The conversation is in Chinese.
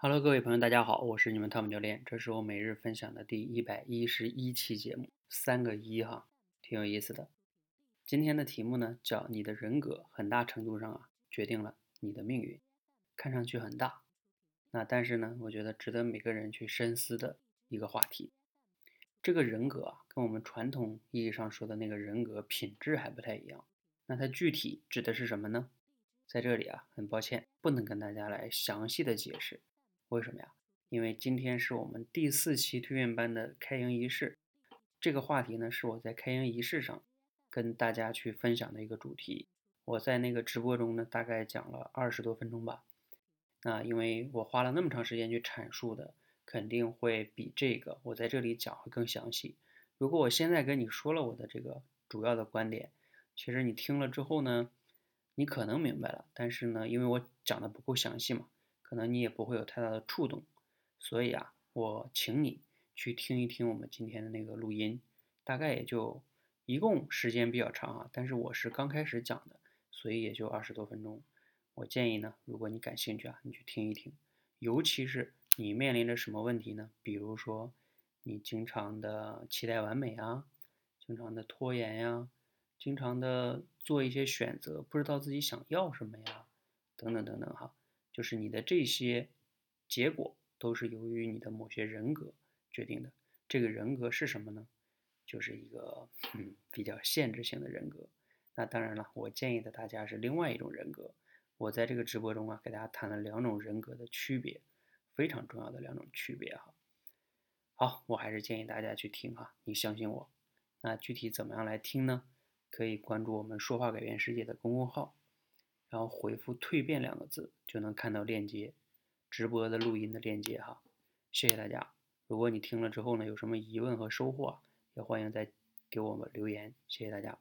Hello，各位朋友，大家好，我是你们汤姆教练，这是我每日分享的第一百一十一期节目，三个一哈，挺有意思的。今天的题目呢叫“你的人格很大程度上啊决定了你的命运”，看上去很大，那但是呢，我觉得值得每个人去深思的一个话题。这个人格啊，跟我们传统意义上说的那个人格品质还不太一样。那它具体指的是什么呢？在这里啊，很抱歉，不能跟大家来详细的解释。为什么呀？因为今天是我们第四期推荐班的开营仪式，这个话题呢是我在开营仪式上跟大家去分享的一个主题。我在那个直播中呢，大概讲了二十多分钟吧。那因为我花了那么长时间去阐述的，肯定会比这个我在这里讲会更详细。如果我现在跟你说了我的这个主要的观点，其实你听了之后呢，你可能明白了，但是呢，因为我讲的不够详细嘛。可能你也不会有太大的触动，所以啊，我请你去听一听我们今天的那个录音，大概也就一共时间比较长啊，但是我是刚开始讲的，所以也就二十多分钟。我建议呢，如果你感兴趣啊，你去听一听，尤其是你面临着什么问题呢？比如说你经常的期待完美啊，经常的拖延呀，经常的做一些选择，不知道自己想要什么呀，等等等等哈。就是你的这些结果都是由于你的某些人格决定的。这个人格是什么呢？就是一个嗯比较限制性的人格。那当然了，我建议的大家是另外一种人格。我在这个直播中啊，给大家谈了两种人格的区别，非常重要的两种区别哈。好，我还是建议大家去听哈，你相信我。那具体怎么样来听呢？可以关注我们“说话改变世界”的公众号。然后回复“蜕变”两个字，就能看到链接，直播的录音的链接哈。谢谢大家。如果你听了之后呢，有什么疑问和收获，也欢迎再给我们留言。谢谢大家。